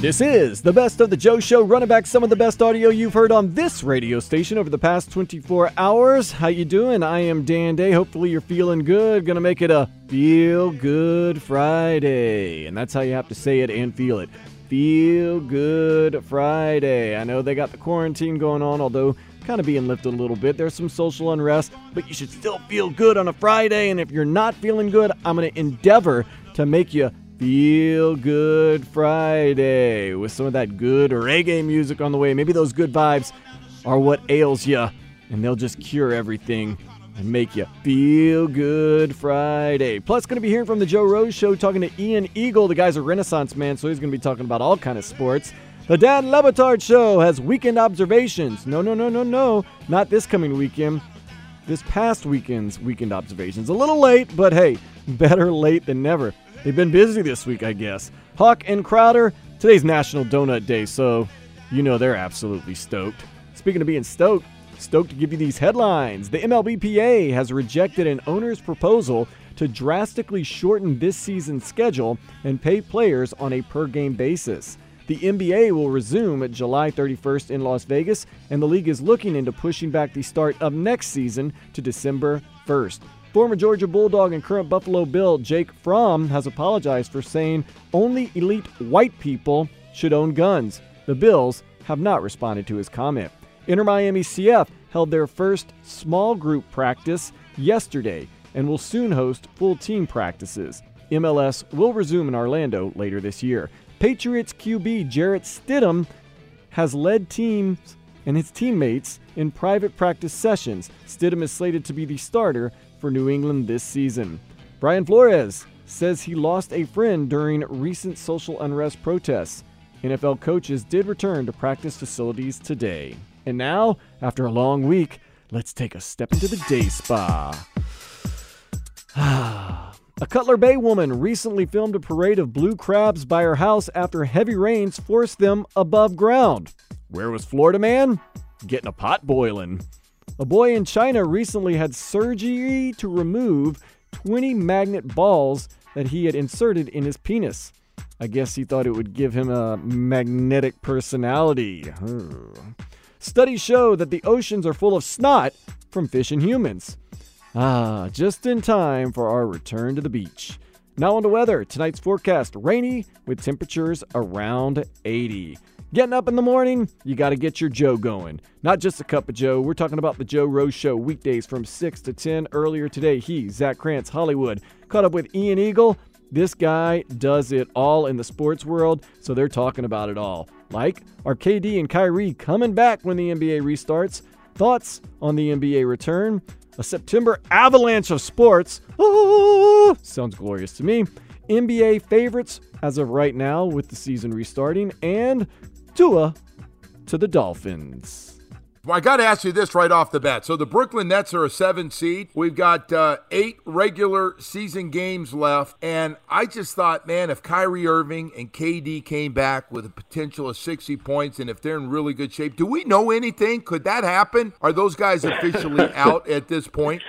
This is the best of the Joe Show, running back some of the best audio you've heard on this radio station over the past 24 hours. How you doing? I am Dan Day. Hopefully you're feeling good. Gonna make it a feel good Friday, and that's how you have to say it and feel it. Feel good Friday. I know they got the quarantine going on, although kind of being lifted a little bit. There's some social unrest, but you should still feel good on a Friday. And if you're not feeling good, I'm gonna endeavor to make you Feel Good Friday with some of that good reggae music on the way. Maybe those good vibes are what ails you, and they'll just cure everything and make you feel good Friday. Plus, going to be hearing from the Joe Rose Show, talking to Ian Eagle. The guy's a Renaissance man, so he's going to be talking about all kind of sports. The Dan Le Batard Show has weekend observations. No, no, no, no, no, not this coming weekend. This past weekend's weekend observations. A little late, but hey, better late than never. They've been busy this week, I guess. Hawk and Crowder, today's National Donut Day, so you know they're absolutely stoked. Speaking of being stoked, stoked to give you these headlines. The MLBPA has rejected an owner's proposal to drastically shorten this season's schedule and pay players on a per game basis. The NBA will resume at July 31st in Las Vegas, and the league is looking into pushing back the start of next season to December 1st. Former Georgia Bulldog and current Buffalo Bill Jake Fromm has apologized for saying only elite white people should own guns. The Bills have not responded to his comment. Inter Miami CF held their first small group practice yesterday and will soon host full team practices. MLS will resume in Orlando later this year. Patriots QB Jarrett Stidham has led teams and his teammates in private practice sessions. Stidham is slated to be the starter for New England this season. Brian Flores says he lost a friend during recent social unrest protests. NFL coaches did return to practice facilities today. And now, after a long week, let's take a step into the day spa. Ah. A Cutler Bay woman recently filmed a parade of blue crabs by her house after heavy rains forced them above ground. Where was Florida man? Getting a pot boiling. A boy in China recently had surgery to remove 20 magnet balls that he had inserted in his penis. I guess he thought it would give him a magnetic personality. Studies show that the oceans are full of snot from fish and humans. Ah, just in time for our return to the beach. Now on to weather. Tonight's forecast rainy with temperatures around 80. Getting up in the morning, you got to get your Joe going. Not just a cup of Joe, we're talking about the Joe Rose Show weekdays from 6 to 10. Earlier today, he, Zach Krantz, Hollywood, caught up with Ian Eagle. This guy does it all in the sports world, so they're talking about it all. Like, are KD and Kyrie coming back when the NBA restarts? Thoughts on the NBA return? A September avalanche of sports. Sounds glorious to me. NBA favorites as of right now with the season restarting, and Tua to the Dolphins. Well, I got to ask you this right off the bat. So the Brooklyn Nets are a seven seed. We've got uh, eight regular season games left. And I just thought, man, if Kyrie Irving and KD came back with a potential of 60 points and if they're in really good shape, do we know anything? Could that happen? Are those guys officially out at this point?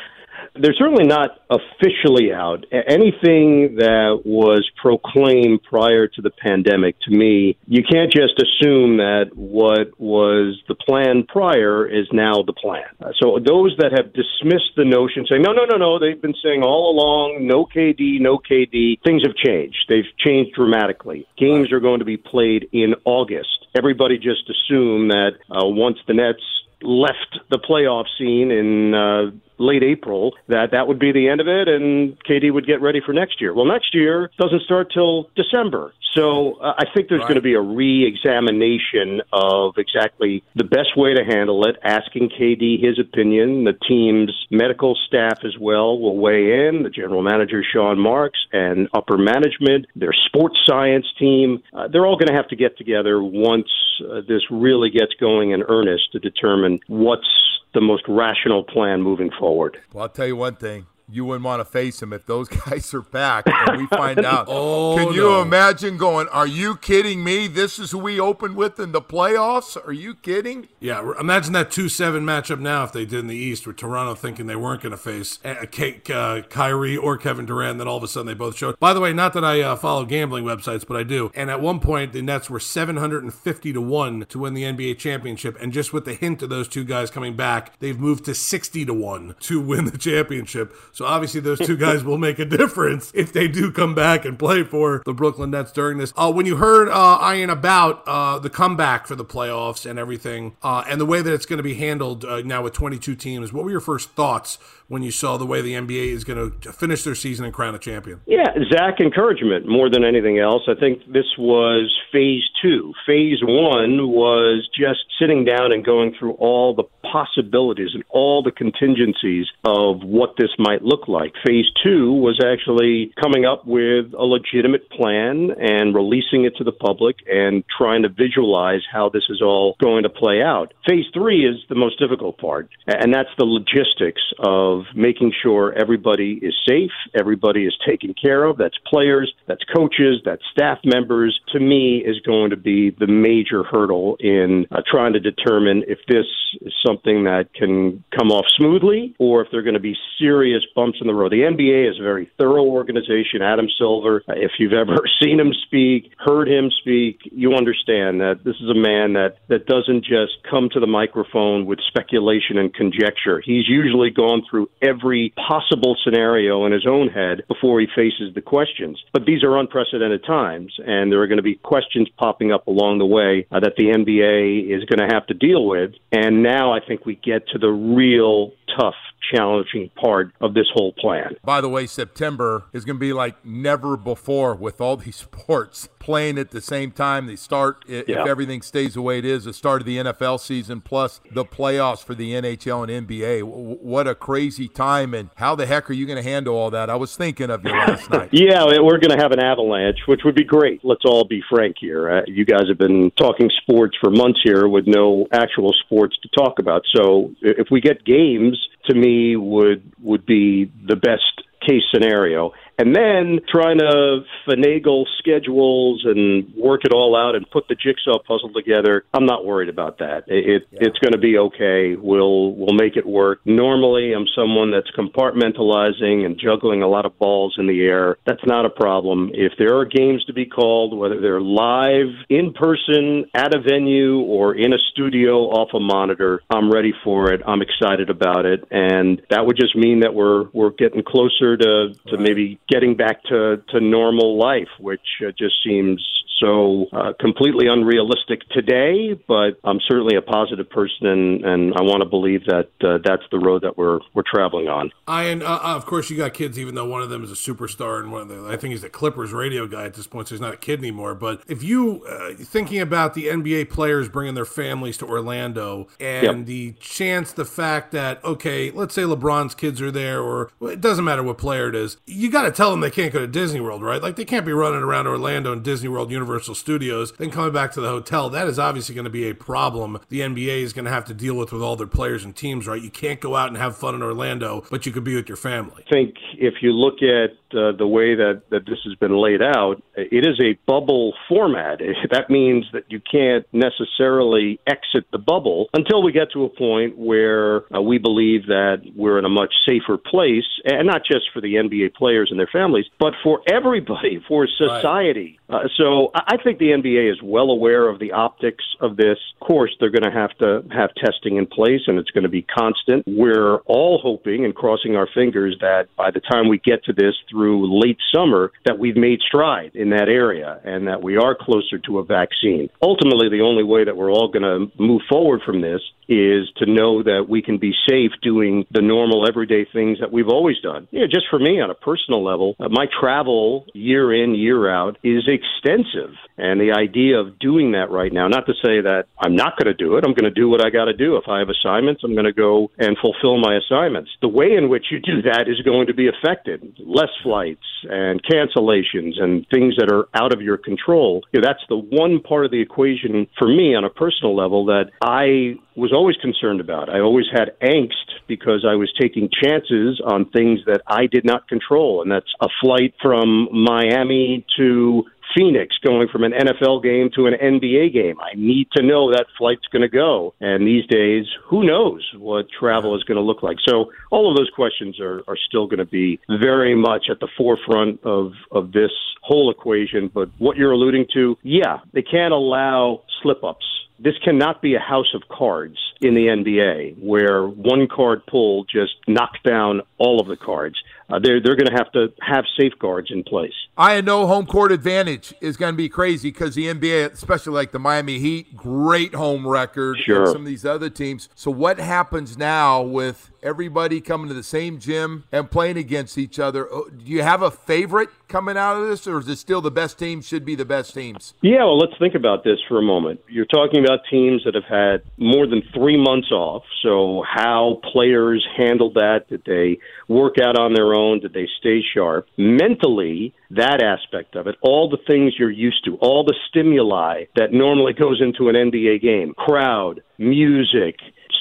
They're certainly not officially out. Anything that was proclaimed prior to the pandemic, to me, you can't just assume that what was the plan prior is now the plan. So those that have dismissed the notion, saying, no, no, no, no, they've been saying all along, no KD, no KD, things have changed. They've changed dramatically. Games are going to be played in August. Everybody just assumed that uh, once the Nets left the playoff scene in uh, late April that that would be the end of it and KD would get ready for next year. Well, next year doesn't start till December. So uh, I think there's right. going to be a re-examination of exactly the best way to handle it. Asking KD his opinion. The team's medical staff as well will weigh in. The general manager Sean Marks and upper management, their sports science team, uh, they're all going to have to get together once uh, this really gets going in earnest to determine what's the most rational plan moving forward. Well, I'll tell you one thing you wouldn't want to face him if those guys are back and we find out. oh, Can you no. imagine going, Are you kidding me? This is who we opened with in the playoffs? Are you kidding? Yeah, imagine that 2 7 matchup now if they did in the East with Toronto thinking they weren't going to face uh, uh, Kyrie or Kevin Durant. Then all of a sudden they both showed. By the way, not that I uh, follow gambling websites, but I do. And at one point, the Nets were 750 to 1 to win the NBA championship. And just with the hint of those two guys coming back, they've moved to 60 to 1 to win the championship. So obviously, those two guys will make a difference if they do come back and play for the Brooklyn Nets during this. Uh, when you heard uh, Ian about uh, the comeback for the playoffs and everything, uh, and the way that it's going to be handled uh, now with 22 teams, what were your first thoughts when you saw the way the NBA is going to finish their season and crown a champion? Yeah, Zach, encouragement more than anything else. I think this was phase two. Phase one was just sitting down and going through all the possibilities and all the contingencies of what this might look like. Phase two was actually coming up with a legitimate plan and releasing it to the public and trying to visualize how this is all going to play out. Phase three is the most difficult part, and that's the logistics of of making sure everybody is safe, everybody is taken care of. That's players, that's coaches, that's staff members. To me, is going to be the major hurdle in uh, trying to determine if this is something that can come off smoothly or if they're going to be serious bumps in the road. The NBA is a very thorough organization. Adam Silver, uh, if you've ever seen him speak, heard him speak, you understand that this is a man that, that doesn't just come to the microphone with speculation and conjecture. He's usually gone through every possible scenario in his own head before he faces the questions. But these are unprecedented times, and there are going to be questions popping up along the way uh, that the NBA is going to have to deal with. And now I think we get to the real tough challenging part of this whole plan. By the way, September is going to be like never before with all these sports playing at the same time. They start, if yeah. everything stays the way it is, the start of the NFL season plus the playoffs for the NHL and NBA. What a crazy time. And how the heck are you going to handle all that? I was thinking of you last night. Yeah, we're going to have an avalanche, which would be great. Let's all be frank here. Uh, you guys have been talking sports for months here with no actual sports to talk about. So if we get games, to me would would be the best case scenario and then trying to finagle schedules and work it all out and put the jigsaw puzzle together. I'm not worried about that. It, yeah. it's going to be okay. We'll we'll make it work. Normally, I'm someone that's compartmentalizing and juggling a lot of balls in the air. That's not a problem. If there are games to be called, whether they're live, in person, at a venue, or in a studio off a monitor, I'm ready for it. I'm excited about it, and that would just mean that we're we're getting closer to to right. maybe getting back to, to normal life, which uh, just seems so uh, completely unrealistic today. But I'm certainly a positive person, and, and I want to believe that uh, that's the road that we're we're traveling on. Ian, uh, uh, of course, you got kids, even though one of them is a superstar, and one of the I think he's the Clippers radio guy at this point, so he's not a kid anymore. But if you uh, thinking about the NBA players bringing their families to Orlando, and yep. the chance, the fact that okay, let's say LeBron's kids are there, or well, it doesn't matter what player it is, you got to tell them they can't go to Disney World, right? Like they can't be running around Orlando and Disney World, Universal Studios, then coming back to the hotel. That is obviously going to be a problem the NBA is going to have to deal with with all their players and teams, right? You can't go out and have fun in Orlando, but you could be with your family. I think if you look at uh, the way that, that this has been laid out, it is a bubble format. That means that you can't necessarily exit the bubble until we get to a point where uh, we believe that we're in a much safer place, and not just for the NBA players and their families, but for everybody, for society. Right. Uh, so I think the NBA is well aware of the optics of this. Of course, they're going to have to have testing in place, and it's going to be constant. We're all hoping and crossing our fingers that by the time we get to this through late summer, that we've made stride in that area and that we are closer to a vaccine. Ultimately, the only way that we're all going to move forward from this is to know that we can be safe doing the normal everyday things that we've always done. You know, just for me on a personal level, uh, my travel year in, year out is extensive. And the idea of doing that right now, not to say that I'm not going to do it, I'm going to do what I got to do. If I have assignments, I'm going to go and fulfill my assignments. The way in which you do that is going to be affected. Less flights and cancellations and things that are out of your control. You know, that's the one part of the equation for me on a personal level that I was always concerned about. I always had angst because I was taking chances on things that I did not control, and that's a flight from Miami to Phoenix going from an NFL game to an NBA game. I need to know that flight's going to go. And these days, who knows what travel is going to look like? So all of those questions are, are still going to be very much at the forefront of, of this whole equation. But what you're alluding to, yeah, they can't allow slip ups this cannot be a house of cards in the NBA where one card pull just knocks down all of the cards. Uh, they're they're going to have to have safeguards in place. I know home court advantage is going to be crazy because the NBA, especially like the Miami Heat, great home record. Sure. some of these other teams. So what happens now with everybody coming to the same gym and playing against each other? Uh, do you have a favorite coming out of this, or is it still the best teams should be the best teams? Yeah, well, let's think about this for a moment. You're talking about teams that have had more than three months off. So how players handled that? Did they work out on their own? Did they stay sharp? Mentally, that aspect of it, all the things you're used to, all the stimuli that normally goes into an NBA game, crowd, music,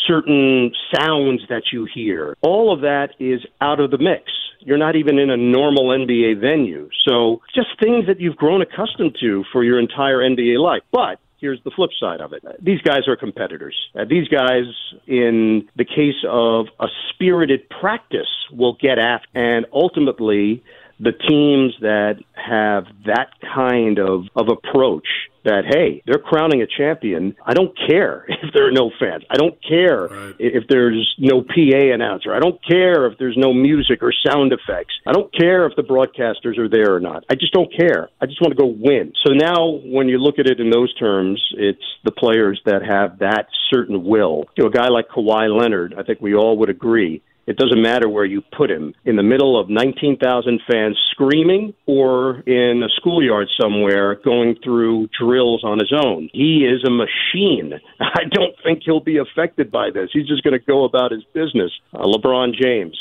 certain sounds that you hear, all of that is out of the mix. You're not even in a normal NBA venue. So just things that you've grown accustomed to for your entire NBA life. But here's the flip side of it. These guys are competitors. Uh, these guys, in the case of a spirited practice, will get after, and ultimately, the teams that have that kind of, of approach that hey they're crowning a champion. I don't care if there are no fans. I don't care right. if there's no pa announcer. I don't care if there's no music or sound effects. I don't care if the broadcasters are there or not. I just don't care. I just want to go win. So now when you look at it in those terms it's the players that have that certain will. You know a guy like Kawhi Leonard i think we all would agree it doesn't matter where you put him in the middle of 19,000 fans screaming or in a schoolyard somewhere going through drills on his own. He is a machine. I don't think he'll be affected by this. He's just going to go about his business. Uh, LeBron James,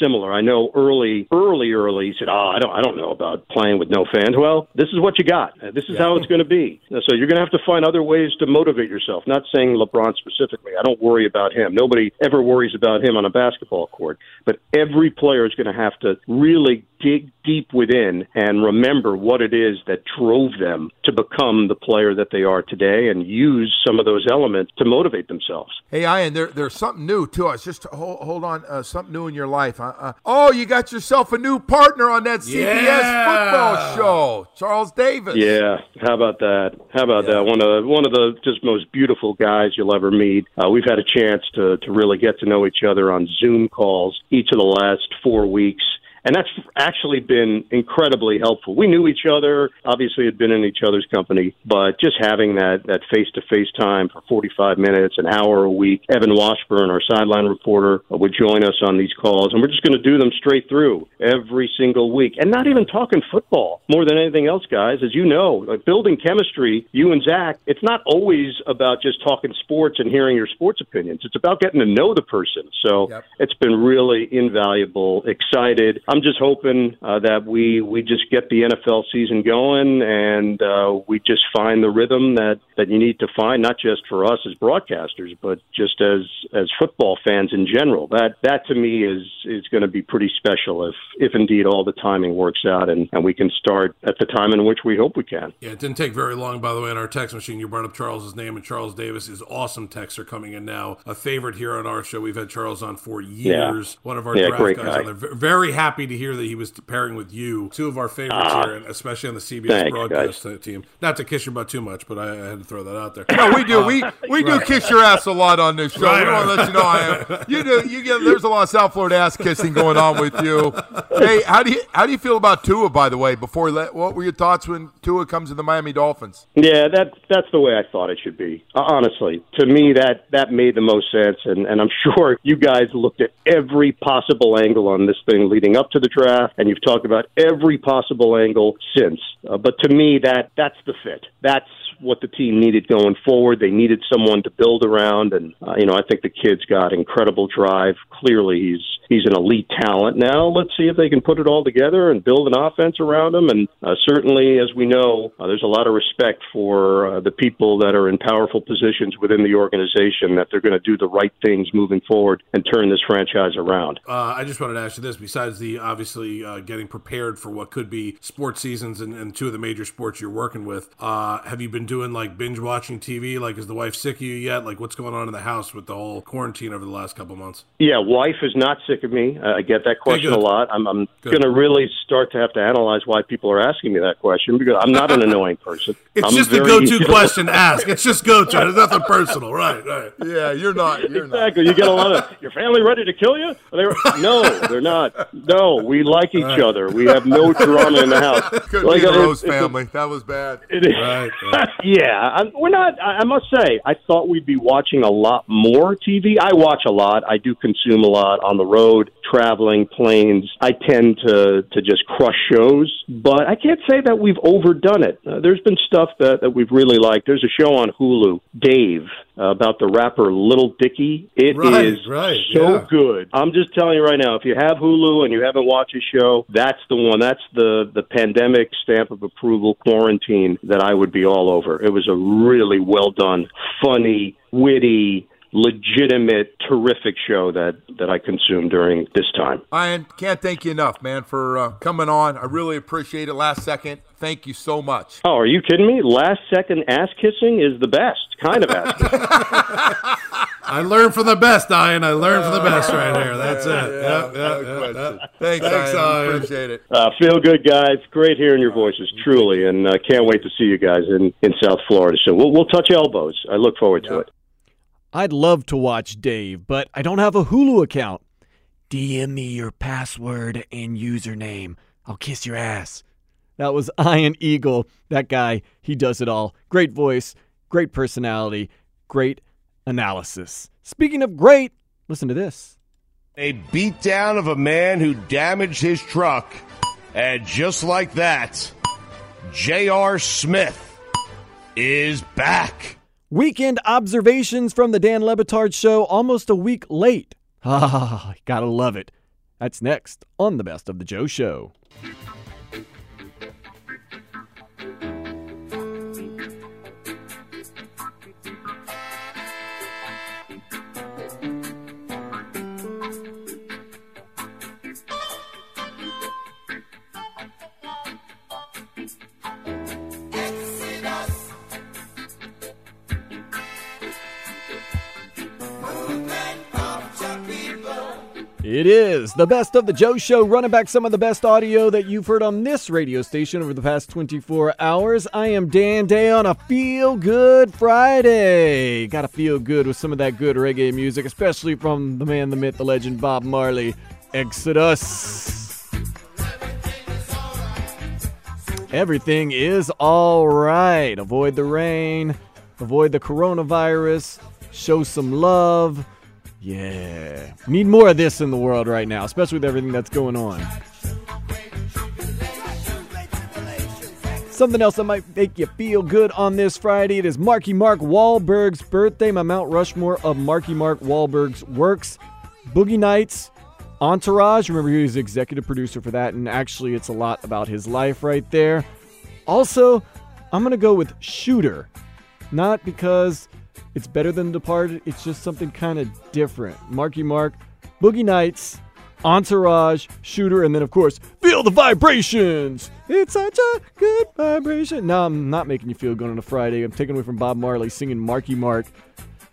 similar. I know early, early, early, he said, "Oh, I don't, I don't know about playing with no fans." Well, this is what you got. Uh, this is yeah. how it's going to be. Uh, so you're going to have to find other ways to motivate yourself. Not saying LeBron specifically. I don't worry about him. Nobody ever worries about him on a basketball court. But every player is going to have to really dig deep within and remember what it is that drove them to become the player that they are today and use some of those elements to motivate themselves. Hey, Ian, there, there's something new to us. Just hold, hold on, uh, something new in your life. Uh, uh, oh, you got yourself a new partner on that CBS yeah. football show, Charles Davis. Yeah, how about that? How about yeah. that? One of the, one of the just most beautiful guys you'll ever meet. Uh, we've had a chance to to really get to know each other on Zoom calls each of the last four weeks and that's actually been incredibly helpful. We knew each other, obviously had been in each other's company, but just having that that face to face time for 45 minutes, an hour a week. Evan Washburn, our sideline reporter, would join us on these calls, and we're just going to do them straight through every single week, and not even talking football more than anything else, guys. As you know, like building chemistry, you and Zach, it's not always about just talking sports and hearing your sports opinions. It's about getting to know the person. So yep. it's been really invaluable. Excited. I'm I'm just hoping uh, that we we just get the NFL season going and uh, we just find the rhythm that that you need to find, not just for us as broadcasters, but just as as football fans in general. That that to me is is going to be pretty special if if indeed all the timing works out and and we can start at the time in which we hope we can. Yeah, it didn't take very long, by the way, in our text machine. You brought up Charles's name, and Charles Davis is awesome. Texts are coming in now. A favorite here on our show. We've had Charles on for years. Yeah. One of our yeah, draft guys guy. on there. Very happy to hear that he was pairing with you. Two of our favorites Ah, here, and especially on the CBS thanks, broadcast team. Not to kiss your butt too much, but I, I had to throw that out there. No, we do. We we do kiss your ass a lot on this show. Right, we want to let you know I am. You do. You get. There's a lot of South Florida ass kissing going on with you. Hey, how do you how do you feel about Tua? By the way, before let, what were your thoughts when Tua comes to the Miami Dolphins? Yeah, that that's the way I thought it should be. Uh, honestly, to me, that that made the most sense, and and I'm sure you guys looked at every possible angle on this thing leading up to the draft, and you've talked about every possible angle since. Uh, but to me, that that's the fit. That's what the team needed going forward. They needed someone to build around, and uh, you know, I think the kid's got incredible drive. Clearly, he's he's an elite talent. Now, let's see if they can put it all together and build an offense around him. And uh, certainly, as we know, uh, there's a lot of respect for uh, the people that are in powerful positions within the organization that they're going to do the right things moving forward and turn this franchise around. Uh, I just wanted to ask you this: besides the obviously uh, getting prepared for what could be sports seasons and, and two of the major sports you're working with, uh, have you been doing like binge watching TV? Like, is the wife sick of you yet? Like, what's going on in the house with the whole quarantine over the last couple months? Yeah, wife is not sick of me. Uh, I get that question good. a lot. I'm, I'm going to really start to have to analyze why people are asking me that question because I'm not an annoying person. It's I'm just a very go-to question to ask. It's just go-to. There's nothing personal, right? Right. Yeah, you're not. You're not. Exactly. You get a lot of your family ready to kill you. They were, no, they're not. No, we like each other. We have no drama in the house. Could Like, be the it's- Rose it's a- family. that was bad. it is. Right, right. Yeah, I'm, we're not. I, must say, I thought we'd be watching a lot more TV. I watch a lot. I do consume a lot on the road, traveling, planes. I tend to to just crush shows, but I can't say that we've overdone it. Uh, there's been stuff that that we've really liked. There's a show on Hulu, Dave, Uh, about the rapper Lil Dicky. It is Right, right, so yeah. good. I'm just telling you right now, if you have Hulu and you haven't watched a show, that's the one. That's the the pandemic stamp of approval quarantine that I would be all over. It was a really well done, funny, witty, legitimate, terrific show that that I consumed during this time. Ian, can't thank you enough, man, for uh, coming on. I really appreciate it. Last second, thank you so much. Oh, are you kidding me? Last second ass kissing is the best kind of ass kissing. I learned from the best, Ian. I learned from the best right here. That's it. Yep, no yep, yep, Thanks, Thanks, Ian. Ian. Appreciate it. Uh, feel good, guys. Great hearing your voices, truly, and uh, can't wait to see you guys in, in South Florida. So we'll, we'll touch elbows. I look forward to it. I'd love to watch Dave, but I don't have a Hulu account. DM me your password and username. I'll kiss your ass. That was Ian Eagle. That guy, he does it all. Great voice, great personality, great analysis. Speaking of great, listen to this. A beatdown of a man who damaged his truck. And just like that, J.R. Smith is back. Weekend observations from the Dan Le Batard show almost a week late. Ah, gotta love it. That's next on the Best of the Joe Show. It is the best of the Joe Show, running back some of the best audio that you've heard on this radio station over the past 24 hours. I am Dan Day on a Feel Good Friday. Got to feel good with some of that good reggae music, especially from the man, the myth, the legend, Bob Marley. Exodus. Everything is all right. Avoid the rain, avoid the coronavirus, show some love. Yeah. Need more of this in the world right now, especially with everything that's going on. Something else that might make you feel good on this Friday. It is Marky Mark Wahlberg's birthday. My Mount Rushmore of Marky Mark Wahlberg's works. Boogie Nights, Entourage. Remember, he was executive producer for that, and actually, it's a lot about his life right there. Also, I'm going to go with Shooter. Not because it's better than Departed, it's just something kind of different. Marky Mark, Boogie Nights, Entourage, Shooter, and then, of course, Feel the Vibrations. It's such a good vibration. No, I'm not making you feel good on a Friday. I'm taking away from Bob Marley singing Marky Mark.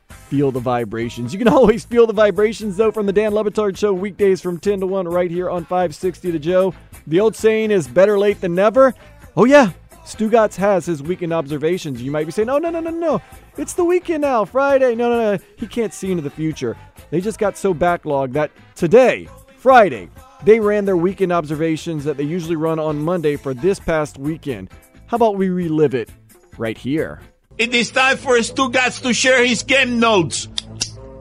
Feel the vibrations. You can always feel the vibrations, though, from the Dan Le Batard Show weekdays from 10 to 1 right here on 560 to Joe. The old saying is better late than never. Oh, yeah, Stugotz has his weekend observations. You might be saying, oh, no, no, no, no. It's the weekend now, Friday. No, no, no. He can't see into the future. They just got so backlogged that today, Friday, they ran their weekend observations that they usually run on Monday for this past weekend. How about we relive it right here? It is time for Stugotz to share his game notes.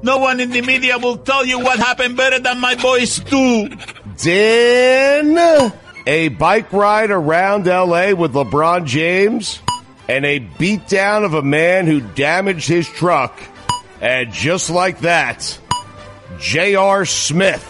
No one in the media will tell you what happened better than my boy Stu. Dan, a bike ride around LA with LeBron James, and a beatdown of a man who damaged his truck. And just like that, J.R. Smith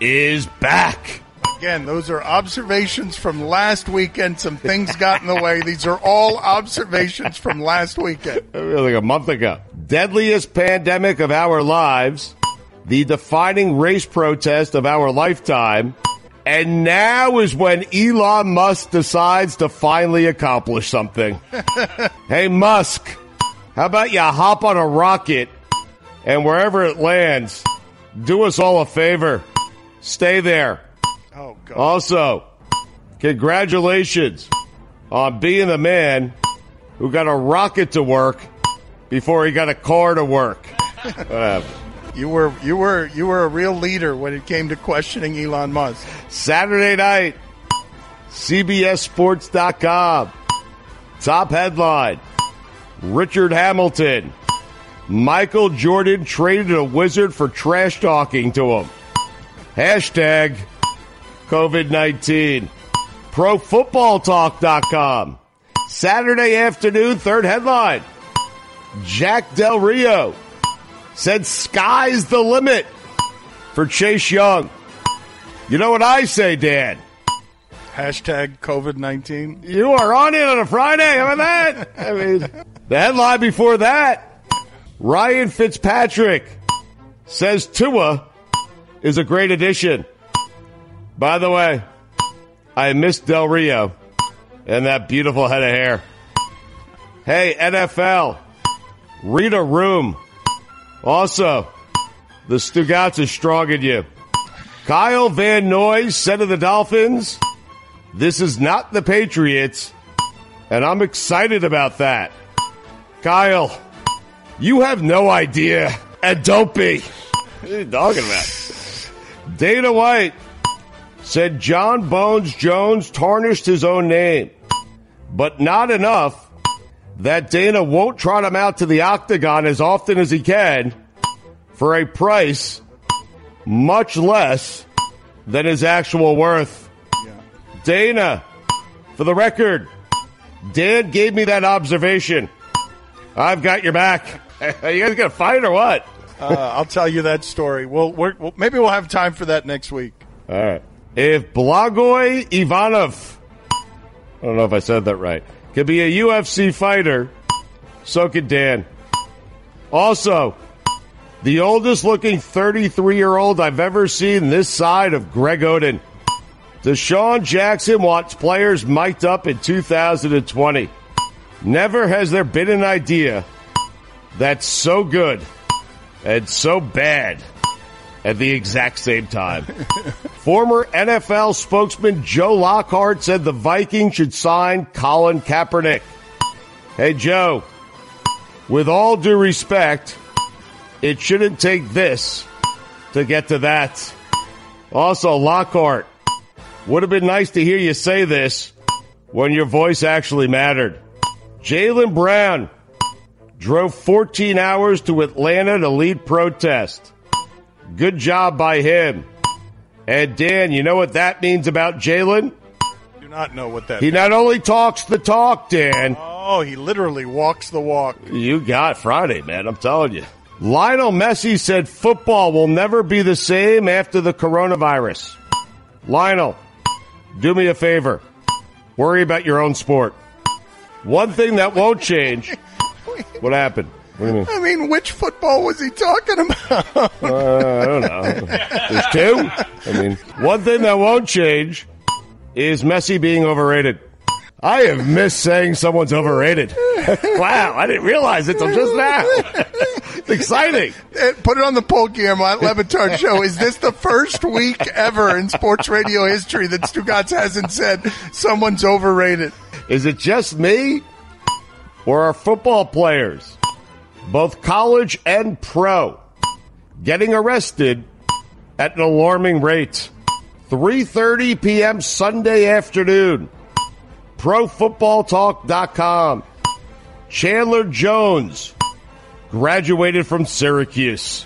is back. Again, those are observations from last weekend. Some things got in the way. These are all observations from last weekend. Like a month ago. Deadliest pandemic of our lives, the defining race protest of our lifetime, and now is when Elon Musk decides to finally accomplish something. hey, Musk, how about you hop on a rocket and wherever it lands, do us all a favor. Stay there. Oh, God. Also, congratulations on being the man who got a rocket to work before he got a car to work. Whatever. You were you were you were a real leader when it came to questioning Elon Musk. Saturday night, CBSSports.com. Top headline Richard Hamilton. Michael Jordan traded a wizard for trash talking to him. Hashtag COVID 19. ProFootballTalk.com. Saturday afternoon, third headline. Jack Del Rio said sky's the limit for Chase Young. You know what I say, Dan? Hashtag COVID nineteen. You are on it on a Friday. How about that? I mean, the headline before that Ryan Fitzpatrick says Tua is a great addition. By the way, I miss Del Rio and that beautiful head of hair. Hey, NFL, read a room. Also, the Stugotz is strong in you. Kyle Van Noy said to the Dolphins, This is not the Patriots, and I'm excited about that. Kyle, you have no idea, and don't be. What are you talking about? Dana White said Jon Bones Jones tarnished his own name, but not enough that Dana won't trot him out to the octagon as often as he can for a price much less than his actual worth. Dana, for the record, Dan gave me that observation. I've got your back. Are you guys gonna fight or what? Uh, I'll tell you that story. We'll, we're, we'll maybe we'll have time for that next week. All right. If Blagoy Ivanov, I don't know if I said that right, could be a UFC fighter, so could Dan. Also, the oldest looking 33 year old I've ever seen this side of Greg Oden. DeSean Jackson wants players mic'd up in 2020. Never has there been an idea that's so good and so bad at the exact same time. Former NFL spokesman Joe Lockhart said the Vikings should sign Colin Kaepernick. Hey, Joe, with all due respect, it shouldn't take this to get to that. Also, Lockhart, would have been nice to hear you say this when your voice actually mattered. Jaylen Brown drove 14 hours to Atlanta to lead protest. Good job by him. And Dan, you know what that means about Jaylen? Do not know what that. He not only talks the talk, Dan. Oh, he literally walks the walk. You got Friday, man. I'm telling you. Lionel Messi said football will never be the same after the coronavirus. Lionel, do me a favor. Worry about your own sport. One thing that won't change. What happened? What do you mean? I mean, which football was he talking about? Uh, I don't know. There's two. I mean, one thing that won't change is Messi being overrated. I have missed saying someone's overrated. wow, I didn't realize it till just now. it's exciting. Eh, Put it on the poll, Guillermo, at Le Batard Show. Is this the first week ever in sports radio history that Stugotz hasn't said someone's overrated? Is it just me? Or are football players, both college and pro, getting arrested at an alarming rate? 3:30 p.m. Sunday afternoon. ProFootballTalk.com. Chandler Jones graduated from Syracuse.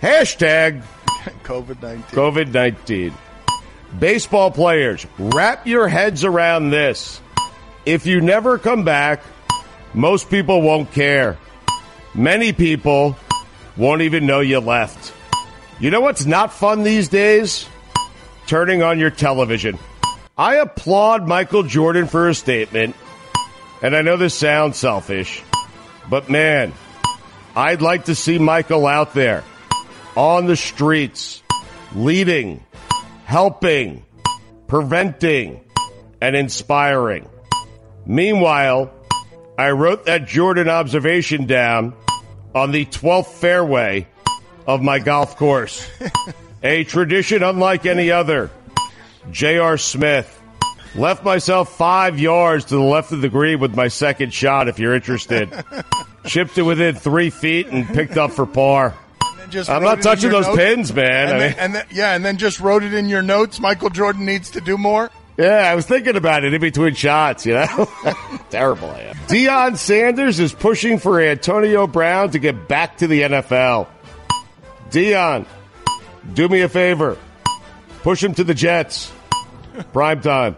Hashtag COVID 19. COVID 19. Baseball players, wrap your heads around this. If you never come back, most people won't care. Many people won't even know you left. You know what's not fun these days? Turning on your television. I applaud Michael Jordan for his statement, and I know this sounds selfish, but man, I'd like to see Michael out there on the streets, leading, helping, preventing, and inspiring. Meanwhile, I wrote that Jordan observation down on the 12th fairway of my golf course. A tradition unlike any other. J.R. Smith. Left myself five yards to the left of the green with my second shot, if you're interested. Chipped it within three feet and picked up for par. I'm not touching those notes? pins, man. And, I mean- and then, yeah, and then just wrote it in your notes. Michael Jordan needs to do more. Yeah, I was thinking about it in between shots, you know? Terrible I am. Deion Sanders is pushing for Antonio Brown to get back to the NFL. Deion, do me a favor. Push him to the Jets. Prime time.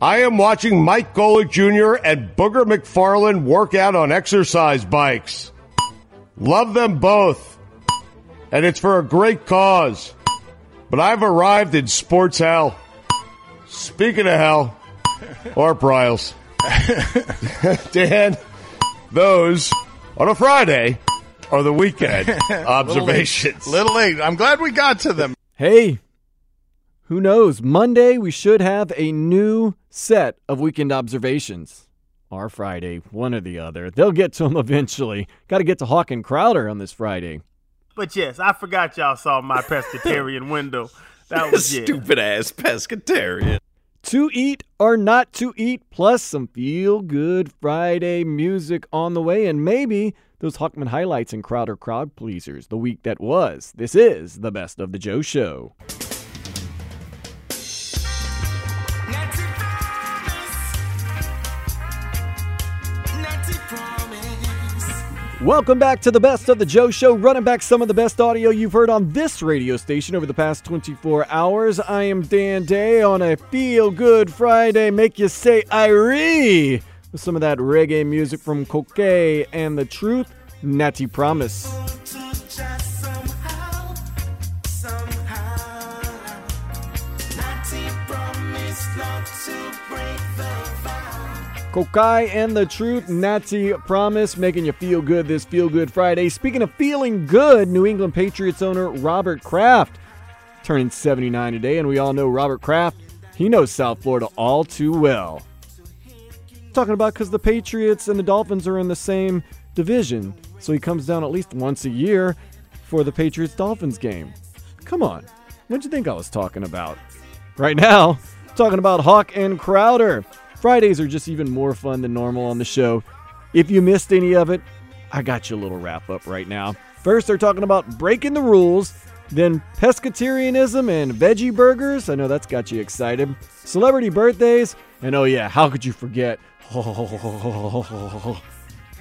I am watching Mike Golic Jr. and Booger McFarland work out on exercise bikes. Love them both. And it's for a great cause. But I've arrived in sports hell. Speaking of hell, or Bryles. Dan, those on a Friday are the weekend observations. Little late. I'm glad we got to them. Hey, who knows? Monday, we should have a new set of weekend observations. Or Friday, one or the other. They'll get to them eventually. Got to get to Hawk and Crowder on this Friday. But yes, I forgot y'all saw my pescatarian window. That was yeah. Stupid ass pescatarian. To eat or not to eat, plus some feel good Friday music on the way, and maybe those Hawkman highlights and Crowder crowd pleasers the week that was. This is the best of the Joe Show. Welcome back to the best of the Joe Show, running back some of the best audio you've heard on this radio station over the past 24 hours. I am Dan Day on a feel good Friday, make you say Irie with some of that reggae music from Coquet and the Truth, Natty Promise. Kokai and the Truth, Natty Promise, making you feel good this Feel Good Friday. Speaking of feeling good, New England Patriots owner Robert Kraft turning 79 today, and we all know Robert Kraft. He knows South Florida all too well. Talking about because the Patriots and the Dolphins are in the same division, so he comes down at least once a year for the Patriots Dolphins game. Come on, what'd you think I was talking about? Right now, talking about Hawk and Crowder. Fridays are just even more fun than normal on the show. If you missed any of it, I got you a little wrap up right now. First, they're talking about breaking the rules, then pescatarianism and veggie burgers. I know that's got you excited. Celebrity birthdays, and oh yeah, how could you forget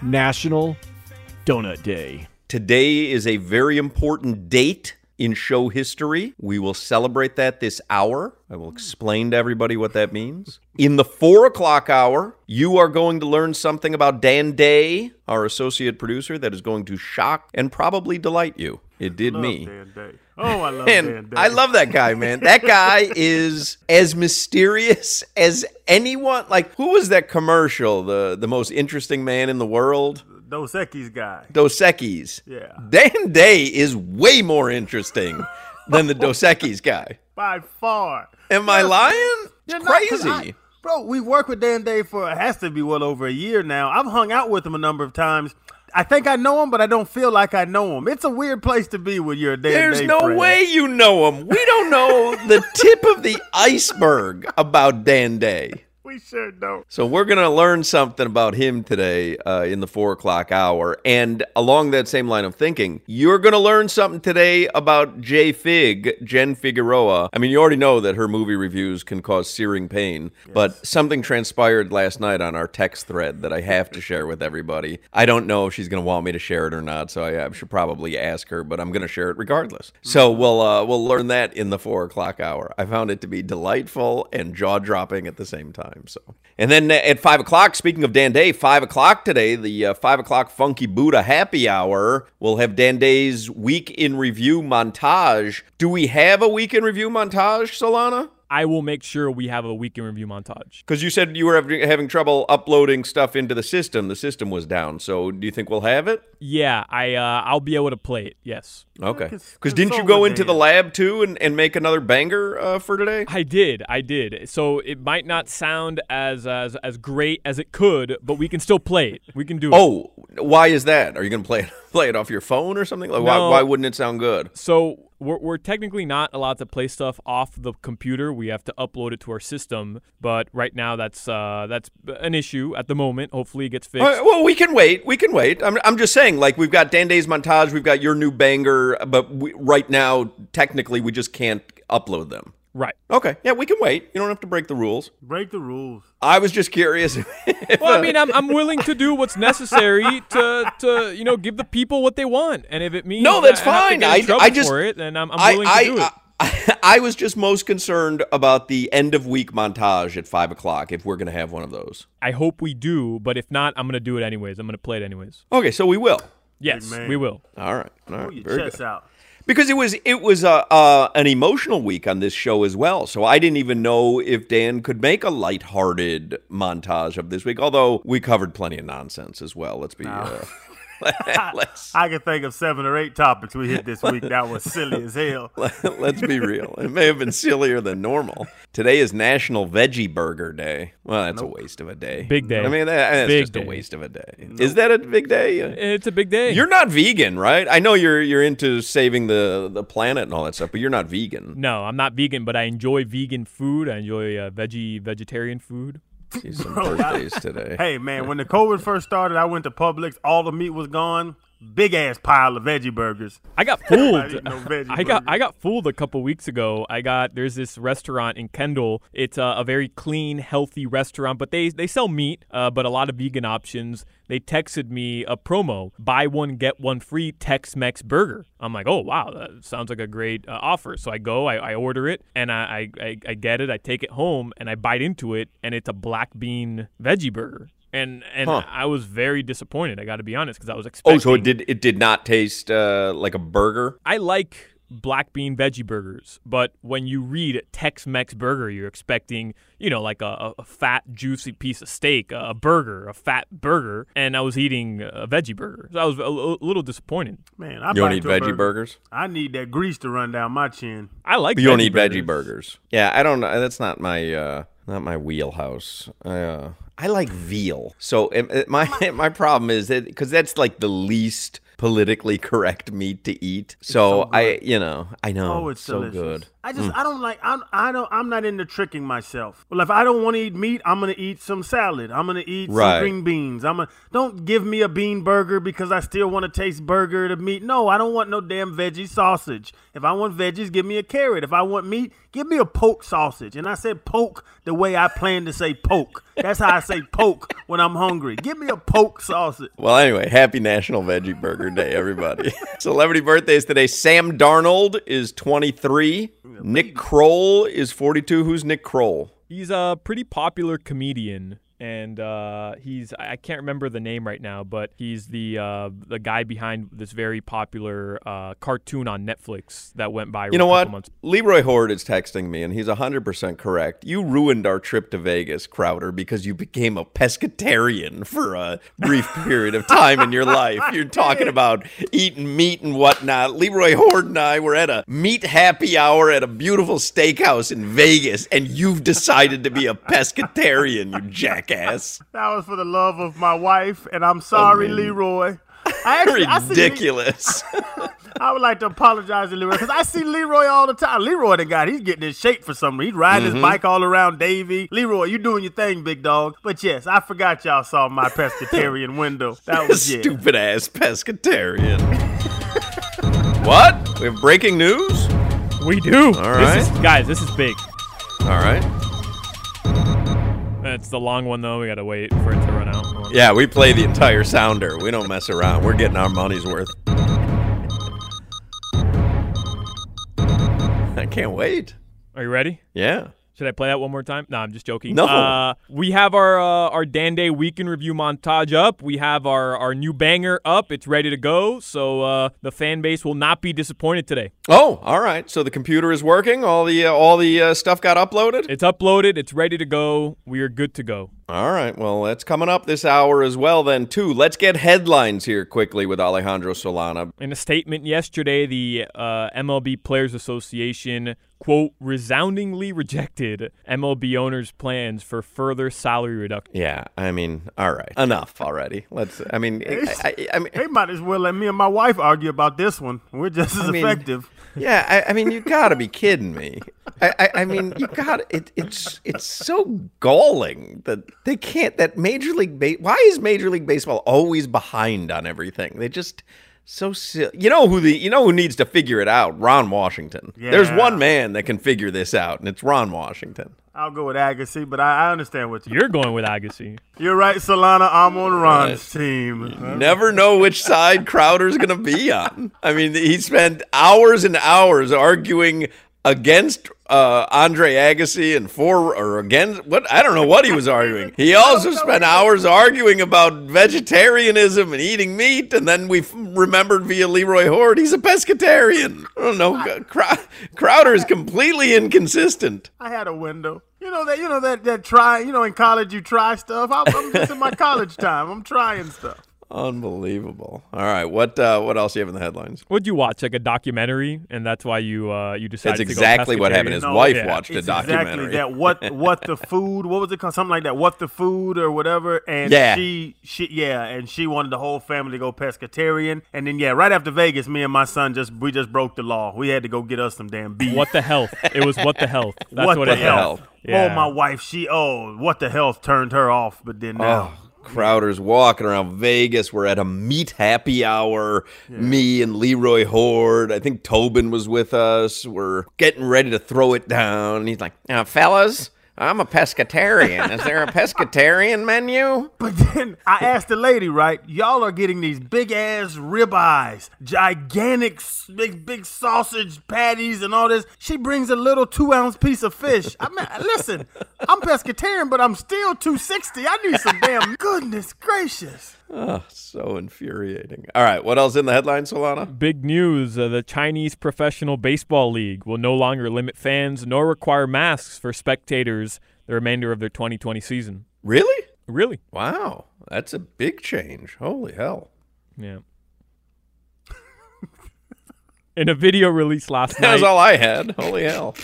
National Donut Day? Today is a very important date in show history. We will celebrate that this hour. I will explain to everybody what that means. In the four o'clock hour, you are going to learn something about Dan Day, our associate producer, that is going to shock and probably delight you. It did Love me. Oh, I love And Dan Day. I love that guy, man. That guy is as mysterious as anyone. Like, who was that commercial? The the most interesting man in the world? Dos Equis guy. Dos Equis. Yeah. Dan Day is way more interesting than the Dos Equis guy. By far. Am I lying? You're It's not- crazy. I- bro, we worked with Dan Day for it has to be well over a year now. I've hung out with him a number of times. I think I know him, but I don't feel like I know him. It's a weird place to be when you're a Dan There's Day no friend. way you know him. We don't know the tip of the iceberg about Dan Day. We sure don't. So we're gonna learn something about him today uh, in the four o'clock hour, and along that same line of thinking, you're gonna learn something today about J Fig, Jen Figueroa. I mean, you already know that her movie reviews can cause searing pain, but something transpired last night on our text thread that I have to share with everybody. I don't know if she's gonna want me to share it or not, so I, I should probably ask her, but I'm gonna share it regardless. So we'll uh, we'll learn that in the four o'clock hour. I found it to be delightful and jaw dropping at the same time. So, and then at five o'clock, speaking of Dan Day, five o'clock today, the uh, five o'clock Funky Buddha Happy Hour. We'll have Dan Day's week in review montage. Do we have a week in review montage, Solana? I will make sure we have a weekend review montage. Because you said you were having, having trouble uploading stuff into the system. The system was down. So, do you think we'll have it? Yeah, I uh, I'll be able to play it. Yes. Okay. Because didn't you go into the lab too and, and make another banger uh, for today? I did. I did. So it might not sound as as as great as it could, but we can still play it. We can do it. Oh, why is that? Are you going to play it play it off your phone or something? Like, why, why wouldn't it sound good? So we're, we're technically not allowed to play stuff off the computer. We have to upload it to our system. But right now, that's uh, that's an issue at the moment. Hopefully, it gets fixed. Right, well, we can wait. We can wait. I'm, I'm just saying, like, we've got Dan Day's montage, we've got your new banger, but we, right now, technically, we just can't upload them. Right. Okay. Yeah, we can wait. You don't have to break the rules. Break the rules. I was just curious. well, I uh, mean, I'm, I'm willing to do what's necessary to, to you know give the people what they want, and if it means No, that's I have to fine. get in I, trouble I just for it, then I'm, I'm willing I, to do it. I, I was just most concerned about the end of week montage at five o'clock. If we're gonna have one of those. I hope we do, but if not, I'm gonna do it anyways. I'm gonna play it anyways. Okay, so we will. Yes, we will. All right. All right. Pull your Very chest good. out. Because it was it was uh, uh, an emotional week on this show as well, so I didn't even know if Dan could make a lighthearted montage of this week. Although we covered plenty of nonsense as well. Let's be uh, let's I can think of seven or eight topics we hit this week that was silly as hell. let's be real. It may have been sillier than normal. Today is National Veggie Burger Day. Well, that's a waste of a day. Big day. I mean, that, that's Big just day. a waste of a day. Is that a big day? It's a big day. You're not vegan, right? I know you're you're into saving the the planet and all that stuff, but you're not vegan. no, I'm not vegan, but I enjoy vegan food. I enjoy uh, veggie vegetarian food. See some Bro, birthdays today. Hey man, when the COVID first started, I went to Publix. All the meat was gone. Big ass pile of veggie burgers. I got fooled. no I got. I got fooled a couple weeks ago. I got there's this restaurant in Kendall. It's uh, a very clean, healthy restaurant, but they they sell meat, uh, but a lot of vegan options. They texted me a promo: buy one get one free Tex-Mex burger. I'm like, oh wow, that sounds like a great uh, offer. So I go, I, I order it, and I I I get it. I take it home, and I bite into it, and it's a black bean veggie burger. And and Huh. I was very disappointed. I got to be honest, because I was expecting. Oh, so it did it did not taste uh, like a burger? I like black bean veggie burgers, but when you read Tex-Mex burger, you're expecting, you know, like a, a fat, juicy piece of steak, a burger, a fat burger, and I was eating a veggie burger. So I was a, a little disappointed. Man, I You don't bite eat veggie burger. burgers? I need that grease to run down my chin. I like. But you don't veggie eat burgers. veggie burgers. Yeah, I don't. That's not my uh, not my wheelhouse. I, uh, I like veal. So it, it- my my problem is that because that's like the least politically correct meat to eat. So, so I, you know, I know Oh, it's so delicious. good. I just mm. I don't like I'm I don't I'm not into tricking myself. Well, if I don't want to eat meat, I'm gonna eat some salad. I'm gonna eat Right. some green beans. I'm gonna don't give me a bean burger because I still want to taste burger to meat. No, I don't want no damn veggie sausage. If I want veggies, give me a carrot. If I want meat, give me a poke sausage. And I said poke the way I plan to say poke. That's how I say poke when I'm hungry. Give me a poke sausage. Well, anyway, happy National Veggie Burger Day, everybody. Celebrity birthdays today. Sam Darnold is 23. Nick Kroll is 42. Who's Nick Kroll? He's a pretty popular comedian, and uh, he's I can't remember the name right now, but he's the uh, the guy behind this very popular uh, cartoon on Netflix that went viral. You know what? Months. Leroy Hoard is texting me, and he's 100% correct. You ruined our trip to Vegas, Crowder, because you became a pescatarian for a brief period of time in your life. You're talking about eating meat and whatnot. Leroy Hoard and I were at a meat happy hour at a beautiful steakhouse in Vegas, and you've decided to be a pescatarian, you jackass. That was for the love of my wife, and I'm sorry, Leroy. I actually, I see Le- Ridiculous. I would like to apologize to Leroy because I see Leroy all the time. Leroy, the guy, he's getting in shape for something. He's riding Mm-hmm. his bike all around Davie. Leroy, you doing your thing, big dog. But yes, I forgot y'all saw my pescatarian window. That was yeah. Stupid ass pescatarian. what? We have breaking news? We do. All This is, guys, this is big. All right. It's the long one though. We gotta wait for it to run out. Yeah, we play the entire sounder. We don't mess around. We're getting our money's worth. I can't wait. Are you ready? Yeah. Should I play that one more time? No, I'm just joking. No. Uh, we have our uh, our Dan Day week in review montage up. We have our, our new banger up. It's ready to go. So uh, the fan base will not be disappointed today. Oh, all right. So the computer is working. All the uh, all the uh, stuff got uploaded. It's uploaded. It's ready to go. We are good to go. All right. Well, that's coming up this hour as well. Then too. Let's get headlines here quickly with Alejandro Solana. In a statement yesterday, the uh, MLB Players Association quote resoundingly rejected MLB owners' plans for further salary reduction. Yeah. I mean, all right. Enough already. Let's. I mean, I, I, I mean, They might as well let me and my wife argue about this one. We're just as I mean, effective. Yeah, I, I mean, you got to be kidding me. I, I, I mean, you got it. It's it's so galling that they can't. That Major League Ba- Why is Major League Baseball always behind on everything? They just so silly. You know who the you know who needs to figure it out? Ron Washington. There's one man that can figure this out, and it's Ron Washington. I'll go with Agassi, but I, I understand what you. You're going with Agassi. You're right, Solana. I'm on Ron's team. Never know which side Crowder's going to be on. I mean, he spent hours and hours arguing against uh, Andre Agassi and for or against what I don't know what he was arguing. He also spent hours arguing about vegetarianism and eating meat, and then we f- remembered via Leroy Hoard he's a pescatarian. I don't know. Crowder is completely inconsistent. I had a window. You know that. You know that. That try. You know, in college you try stuff. I'm, I'm just in my college time. I'm trying stuff. Unbelievable. All right, what uh, what else do you have in the headlines? What'd you watch? Like a documentary, and that's why you uh, you decided That's to go that's exactly what happened. His pescatarian? wife Yeah. watched a documentary. Exactly that. What what the food? What was it called? Something like that. What the food or whatever. And Yeah. she she yeah, and she wanted the whole family to go pescatarian. And then yeah, right after Vegas, me and my son just we just broke the law. We had to go get us some damn beef. What the health? It was what the health. That's what, what, the it health? is. Oh, my wife. She oh, what the health turned her off. But then now. Oh, Crowder's walking around Vegas. We're at a meat happy hour. Me and Leroy Hoard. I think Tobin was with us. We're getting ready to throw it down. He's like, now, fellas, I'm a pescatarian. Is there a pescatarian menu? But then I asked the lady, right? Y'all are getting these big ass ribeyes, gigantic, big big sausage patties, and all this. She brings a little two ounce piece of fish. I mean, listen, I'm pescatarian, but I'm still 260. I need some damn goodness gracious. Oh, so infuriating. All right, what else in the headline, Solana? Big news uh, the Chinese Professional Baseball League will no longer limit fans nor require masks for spectators the remainder of their 2020 season. Really? Really? Wow, that's a big change. Holy hell. Yeah. In a video released last night. That was all I had. Holy hell.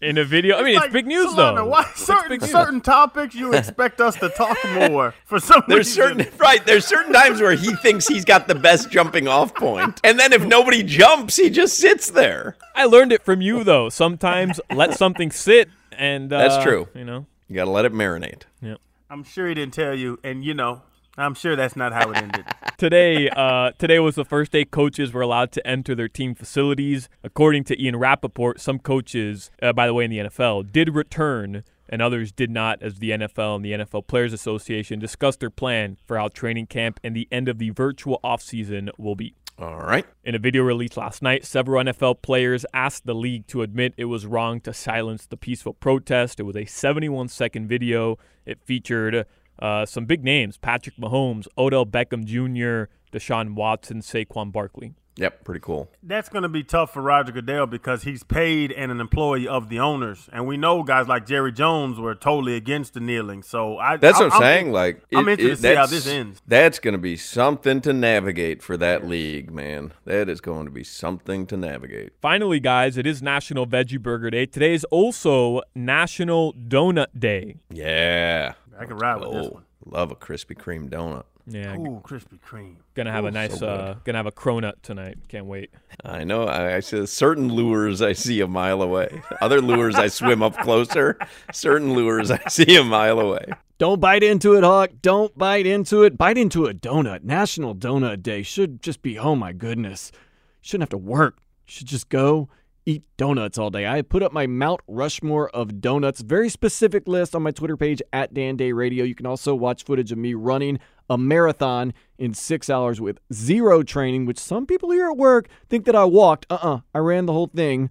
In a video. I mean, it's, like, big news Solana, though. Why It's certain news. certain topics you expect us to talk more for some There's reason? certain right. There's certain times where he thinks he's got the best jumping off point, and then if nobody jumps, he just sits there. I learned it from you though. Sometimes let something sit, and uh, That's true. You know. You got to let it marinate. Yeah. I'm sure he didn't tell you, and you know, I'm sure that's not how it ended. Today, uh, today was the first day coaches were allowed to enter their team facilities. According to Ian Rapoport, some coaches, uh, by the way, in the NFL, did return and others did not, as the NFL and the NFL Players Association discussed their plan for how training camp and the end of the virtual offseason will be. All right. In a video released last night, several NFL players asked the league to admit it was wrong to silence the peaceful protest. It was a 71 second video. It featured uh, some big names Patrick Mahomes, Odell Beckham Jr., Deshaun Watson, Saquon Barkley. Yep, pretty cool. That's going to be tough for Roger Goodell because he's paid and an employee of the owners, and we know guys like Jerry Jones were totally against the kneeling. So I That's what I'm, I'm saying. Like, I'm it- interested it- to see how this ends. That's going to be something to navigate for that league, man. That is going to be something to navigate. Finally, guys, it is National Veggie Burger Day. Today is also National Donut Day. Yeah. I can ride with this Oh, one. Love a Krispy Kreme donut. Yeah, Ooh, Krispy Kreme. gonna have a nice, so uh, gonna have a cronut tonight. Can't wait. I know. I, I see certain lures I see a mile away. Other lures I swim up closer. Certain lures I see a mile away. Don't bite into it, Hawk. Don't bite into it. Bite into a donut. National Donut Day should just be, oh my goodness. Shouldn't have to work. Should just go eat donuts all day. I put up my Mount Rushmore of donuts, very specific list on my Twitter page at Dan Day Radio. You can also watch footage of me running a marathon in six hours with zero training, which some people here at work think that I walked. Uh uh I ran the whole thing.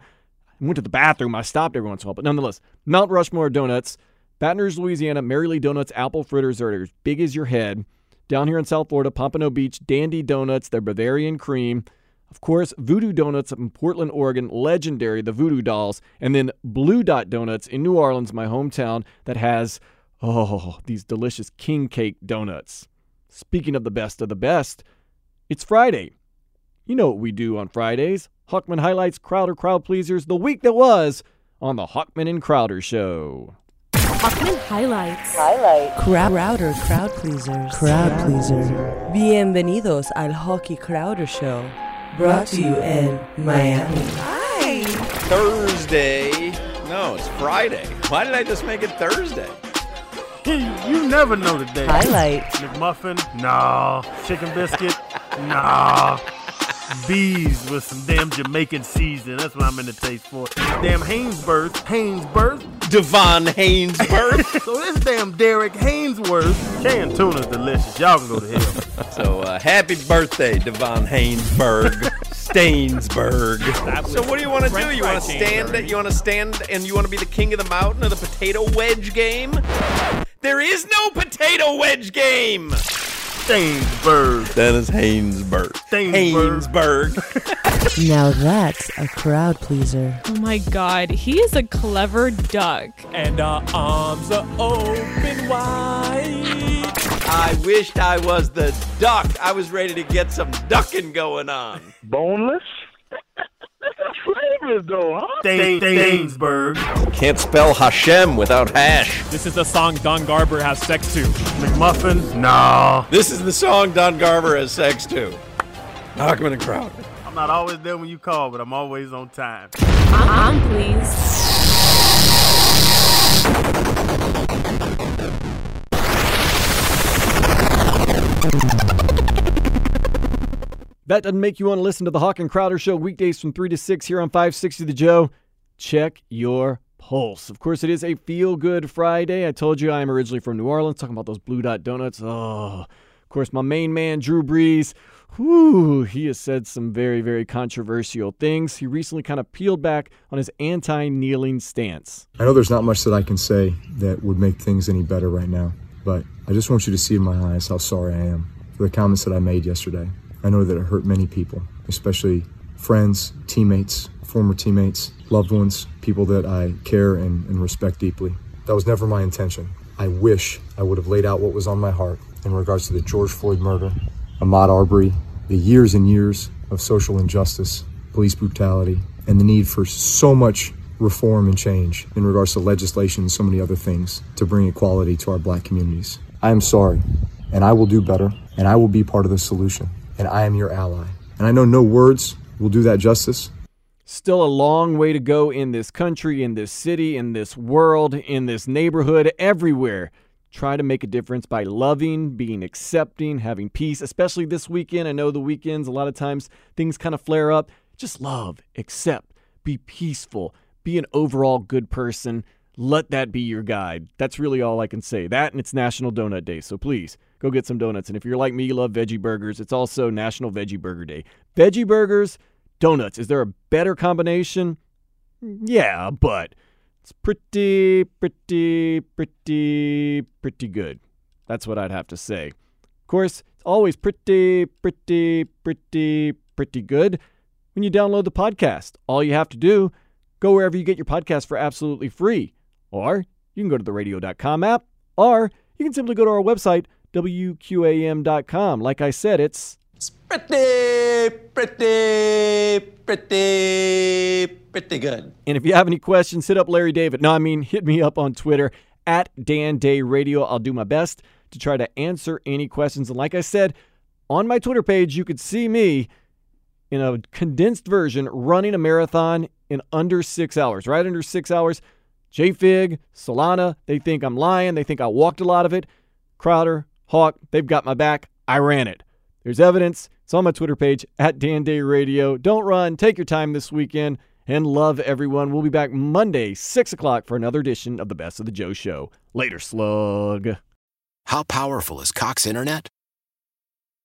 I went to the bathroom. I stopped every once in a while, but nonetheless, Mount Rushmore donuts. Baton Rouge, Louisiana, Mary Lee Donuts apple fritters are as big as your head. Down here in South Florida, Pompano Beach, Dandy Donuts, their Bavarian cream. Of course, Voodoo Donuts in Portland, Oregon, legendary, the Voodoo Dolls. And then Blue Dot Donuts in New Orleans, my hometown, that has, oh, these delicious king cake donuts. Speaking of the best of the best, it's Friday. You know what we do on Fridays. Hochman highlights Crowder Crowd Pleasers, the week that was on the Hochman and Crowder Show. Hochman highlights. Highlight. Crowder crowd pleasers. Crowd pleaser. Bienvenidos al Hockey Crowder Show. Brought to you in Miami. Hi. Thursday. No, it's Friday. Why did I just make it Thursday? You never know the day. Highlight. McMuffin? Nah. Chicken biscuit? Nah. Bees with some damn Jamaican season. That's what I'm in the taste for. Damn Hainsworth. Hainsworth. Devon Hainsworth. so this damn Derek Hainsworth. Canned tuna's delicious. Y'all can go to hell. so uh, happy birthday, Devon Hainsberg. Stainsburg. So what do you want to do? You want to stand? You want to stand and you want to be the king of the mountain of the potato wedge game? There is no potato wedge game. Stainsburg. That is Hainesburg. Stainsburg. Hainsberg. Now that's a crowd pleaser. Oh my god, he is a clever duck. And our arms are open wide. I wished I was the duck. I was ready to get some ducking going on. Boneless? Flavors though, huh? Stain- Stainsburg. Can't spell Hashem without hash. This is the song Don Garber has sex to. McMuffin? Nah. This is the song Don Garber has sex to. Hochman and Crowder. I'm not always there when you call, but I'm always on time. I'm pleased. That doesn't make you want to listen to the Hawk and Crowder Show weekdays from 3 to 6 here on 560 The Joe. Check your pulse. Of course, it is a feel good Friday. I told you I am originally from New Orleans, talking about those Blue Dot Donuts. Oh, of course, my main man, Drew Brees. Whew, he has said some very, very controversial things. He recently kind of peeled back on his anti kneeling stance. I know there's not much that I can say that would make things any better right now, but I just want you to see in my eyes how sorry I am for the comments that I made yesterday. I know that it hurt many people, especially friends, teammates, former teammates, loved ones, people that I care and, and respect deeply. That was never my intention. I wish I would have laid out what was on my heart in regards to the George Floyd murder, Ahmaud Arbery, the years and years of social injustice, police brutality, and the need for so much reform and change in regards to legislation and so many other things to bring equality to our black communities. I am sorry, and I will do better, and I will be part of the solution, and I am your ally. And I know no words will do that justice. Still a long way to go in this country, in this city, in this world, in this neighborhood, everywhere. Try to make a difference by loving, being accepting, having peace, especially this weekend. I know the weekends, a lot of times things kind of flare up. Just love, accept, be peaceful, be an overall good person. Let that be your guide. That's really all I can say. That and it's National Donut Day. So please go get some donuts. And if you're like me, you love veggie burgers, it's also National Veggie Burger Day. Veggie burgers, donuts. Is there a better combination? Yeah, but it's pretty, pretty, pretty, pretty good. That's what I'd have to say. Of course, it's always pretty, pretty, pretty, pretty good when you download the podcast. All you have to do, go wherever you get your podcast for absolutely free. Or you can go to the radio.com app, or you can simply go to our website, WQAM.com. Like I said, it's pretty, pretty, pretty, pretty good. And if you have any questions, hit up Larry David. No, I mean, hit me up on Twitter at Dan Day Radio. I'll do my best to try to answer any questions. And like I said, on my Twitter page, you could see me in a condensed version running a marathon in under six hours, right under six hours. J Fig, Solana, they think I'm lying. They think I walked a lot of it. Crowder, Hawk, they've got my back. I ran it. There's evidence. It's on my Twitter page at Dan Day Radio. Don't run. Take your time this weekend and love everyone. We'll be back Monday, 6 o'clock, for another edition of the Best of the Joe Show. Later, slug. How powerful is Cox Internet?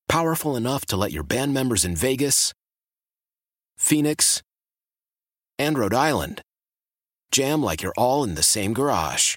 Powerful enough to let your band members in Vegas, Phoenix, and Rhode Island jam like you're all in the same garage.